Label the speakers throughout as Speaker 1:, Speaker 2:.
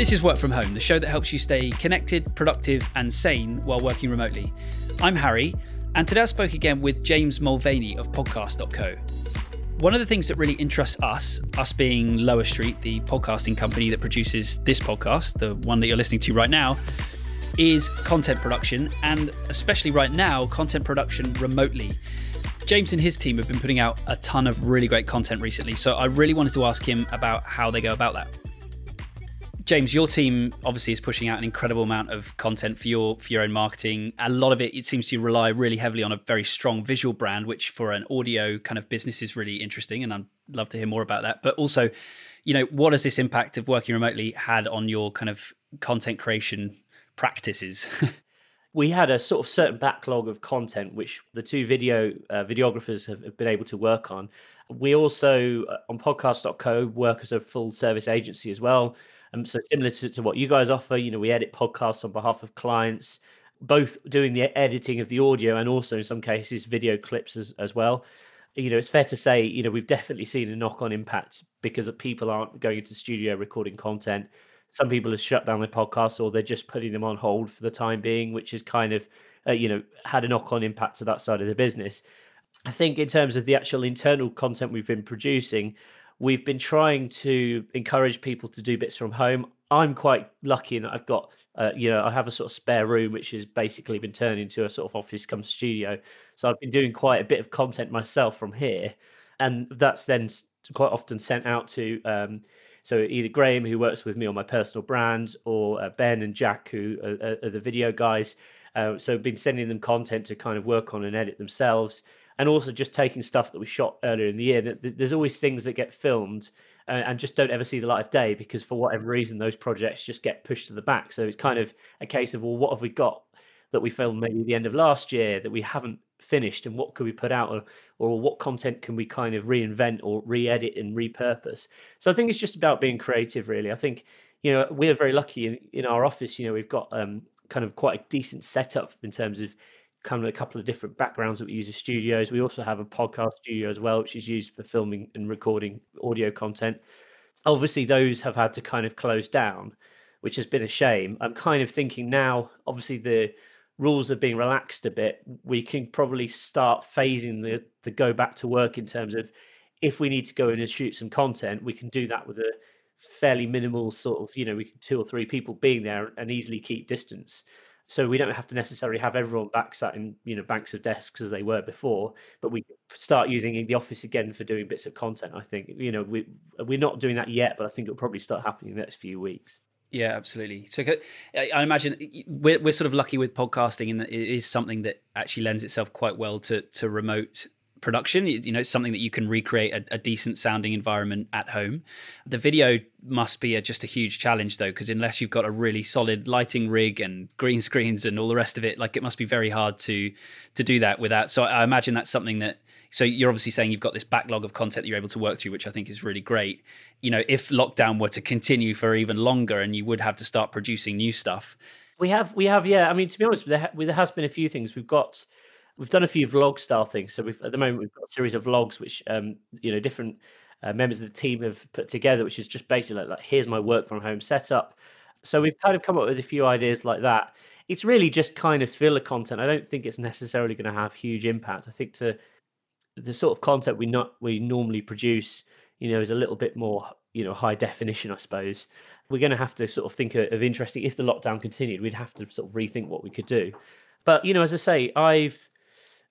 Speaker 1: This is Work From Home, the show that helps you stay connected, productive, and sane while working remotely. I'm Harry, and today I spoke again with James Mulvaney of podcast.co. One of the things that really interests us, us being Lower Street, the podcasting company that produces this podcast, the one that you're listening to right now, is content production, and especially right now, content production remotely. James and his team have been putting out a ton of really great content recently, so I really wanted to ask him about how they go about that. James, your team obviously is pushing out an incredible amount of content for your for your own marketing. A lot of it, it seems to rely really heavily on a very strong visual brand, which for an audio kind of business is really interesting, and I'd love to hear more about that. But also, you know, what has this impact of working remotely had on your kind of content creation practices?
Speaker 2: we had a sort of certain backlog of content which the two video uh, videographers have, been able to work on. We also uh, on podcast.co work as a full service agency as well. Um, so similar to, to what you guys offer, you know, we edit podcasts on behalf of clients, both doing the editing of the audio and also in some cases video clips as, as well. You know, it's fair to say, you know, we've definitely seen a knock-on impact because people aren't going into studio recording content some people have shut down their podcasts or they're just putting them on hold for the time being, which has kind of, uh, you know, had a knock on impact to that side of the business. I think in terms of the actual internal content we've been producing, we've been trying to encourage people to do bits from home. I'm quite lucky in that I've got, uh, you know, I have a sort of spare room which has basically been turned into a sort of office come studio. So I've been doing quite a bit of content myself from here, and that's then quite often sent out to um, so either Graham, who works with me on my personal brand, or uh, Ben and Jack, who are, are the video guys. Uh, so been sending them content to kind of work on and edit themselves, and also just taking stuff that we shot earlier in the year. There's always things that get filmed and, and just don't ever see the light of day because for whatever reason those projects just get pushed to the back. So it's kind of a case of well, what have we got that we filmed maybe the end of last year that we haven't finished and what could we put out or, or what content can we kind of reinvent or re-edit and repurpose so i think it's just about being creative really i think you know we're very lucky in, in our office you know we've got um, kind of quite a decent setup in terms of kind of a couple of different backgrounds that we use as studios. We also have a podcast studio as well which is used for filming and recording audio content. Obviously those have had to kind of close down which has been a shame. I'm kind of thinking now obviously the rules are being relaxed a bit, we can probably start phasing the the go back to work in terms of if we need to go in and shoot some content, we can do that with a fairly minimal sort of, you know, we can two or three people being there and easily keep distance. So we don't have to necessarily have everyone back sat in, you know, banks of desks as they were before, but we start using the office again for doing bits of content. I think, you know, we we're not doing that yet, but I think it'll probably start happening in the next few weeks.
Speaker 1: Yeah, absolutely. So I imagine we're, we're sort of lucky with podcasting in that it is something that actually lends itself quite well to to remote production. You know, it's something that you can recreate a, a decent sounding environment at home. The video must be a, just a huge challenge though, because unless you've got a really solid lighting rig and green screens and all the rest of it, like it must be very hard to to do that without. So I imagine that's something that so you're obviously saying you've got this backlog of content that you're able to work through, which I think is really great. You know, if lockdown were to continue for even longer, and you would have to start producing new stuff.
Speaker 2: We have, we have, yeah. I mean, to be honest, there, there has been a few things. We've got, we've done a few vlog style things. So we've at the moment we've got a series of vlogs, which um, you know, different uh, members of the team have put together, which is just basically like, like here's my work from home setup. So we've kind of come up with a few ideas like that. It's really just kind of filler content. I don't think it's necessarily going to have huge impact. I think to the sort of content we not we normally produce, you know, is a little bit more, you know, high definition, I suppose. We're going to have to sort of think of, of interesting. If the lockdown continued, we'd have to sort of rethink what we could do. But you know, as I say, I've,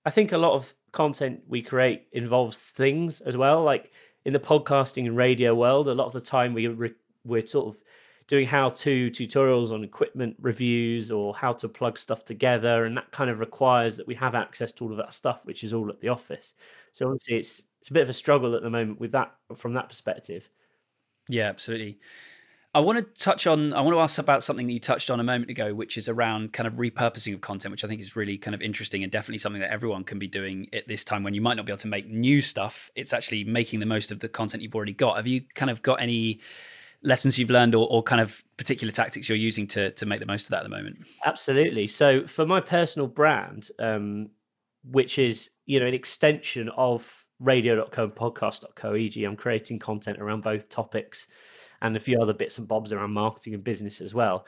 Speaker 2: I think a lot of content we create involves things as well. Like in the podcasting and radio world, a lot of the time we re- we're sort of doing how to tutorials on equipment reviews or how to plug stuff together. And that kind of requires that we have access to all of that stuff, which is all at the office. So obviously it's it's a bit of a struggle at the moment with that from that perspective.
Speaker 1: Yeah, absolutely. I want to touch on, I want to ask about something that you touched on a moment ago, which is around kind of repurposing of content, which I think is really kind of interesting and definitely something that everyone can be doing at this time when you might not be able to make new stuff. It's actually making the most of the content you've already got. Have you kind of got any lessons you've learned or, or, kind of particular tactics you're using to to make the most of that at the moment?
Speaker 2: Absolutely. So for my personal brand, um, which is you know an extension of radio.co and podcast.co. E.g., I'm creating content around both topics and a few other bits and bobs around marketing and business as well.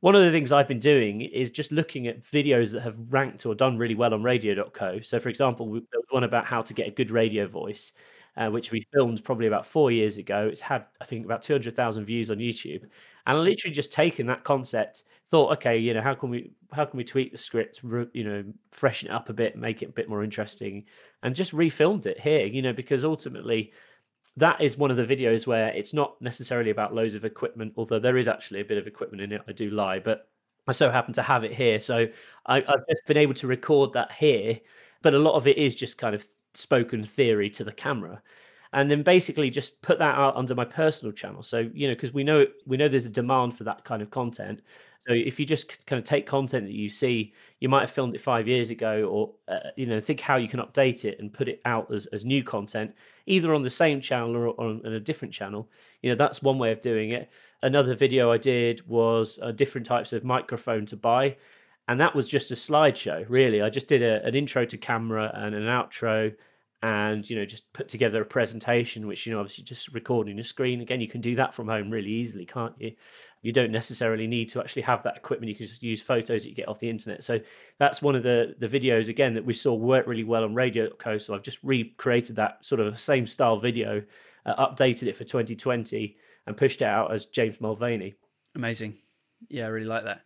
Speaker 2: One of the things I've been doing is just looking at videos that have ranked or done really well on radio.co. So, for example, there was one about how to get a good radio voice, uh, which we filmed probably about four years ago. It's had, I think, about 200,000 views on YouTube. And I literally just taken that concept, thought, okay, you know, how can we how can we tweak the script, you know, freshen it up a bit, make it a bit more interesting, and just refilmed it here, you know, because ultimately that is one of the videos where it's not necessarily about loads of equipment, although there is actually a bit of equipment in it. I do lie, but I so happen to have it here. So I, have just been able to record that here, but a lot of it is just kind of spoken theory to the camera. And then basically just put that out under my personal channel. So, you know, because we know we know there's a demand for that kind of content. So if you just kind of take content that you see, you might have filmed it five years ago, or uh, you know, think how you can update it and put it out as, as new content, either on the same channel or on, on a different channel. You know, that's one way of doing it. Another video I did was uh, different types of microphone to buy, and that was just a slideshow. Really, I just did a, an intro to camera and an outro and you know just put together a presentation which you know obviously just recording a screen. Again you can do that from home really easily can't you? You don't necessarily need to actually have that equipment. You can just use photos that you get off the internet. So that's one of the the videos again that we saw work really well on radio co. So i've just recreated that sort of same style video uh, updated it for 2020 and pushed it out as james mulvaney.
Speaker 1: Amazing. Yeah i really like that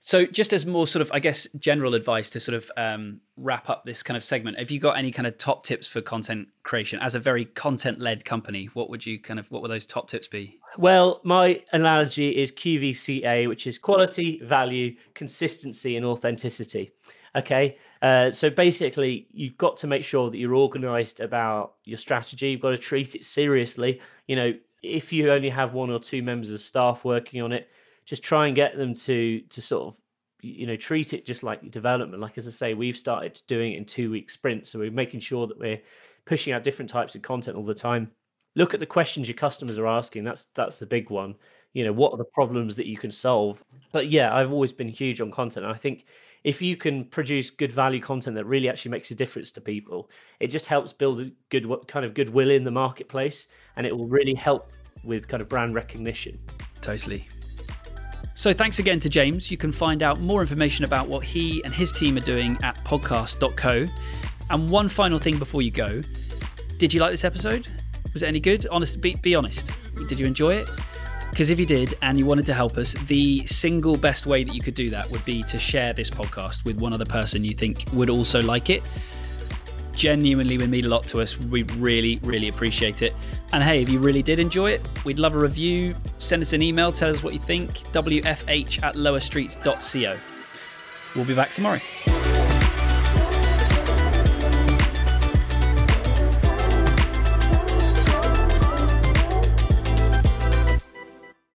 Speaker 1: so, just as more sort of, I guess, general advice to sort of um, wrap up this kind of segment, have you got any kind of top tips for content creation as a very content-led company? What would you kind of, what would those top tips be?
Speaker 2: Well, my analogy is QVCA, which is quality, value, consistency, and authenticity. Okay, uh, so basically, you've got to make sure that you're organized about your strategy. You've got to treat it seriously. You know, if you only have one or two members of staff working on it, just try and get them to to sort of you know treat it just like development. Like as i say we've started doing it in two week sprints so we're making sure that we're pushing out different types of content all the time. Look at the questions your customers are asking. That's that's the big one. You know what are the problems that you can solve? But yeah i've always been huge on content and i think if you can produce good value content that really actually makes a difference to people it just helps build a good kind of goodwill in the marketplace and it will really help with kind of brand recognition.
Speaker 1: Totally so thanks again to James. You can find out more information about what he and his team are doing at podcast.co. And one final thing before you go did you like this episode? Was it any good? Honest, be, be honest. Did you enjoy it? Because if you did and you wanted to help us, the single best way that you could do that would be to share this podcast with one other person you think would also like it genuinely would mean a lot to us. We really, really appreciate it. And hey, if you really did enjoy it, we'd love a review. Send us an email, tell us what you think. WFH at lowerstreet.co. We'll be back tomorrow.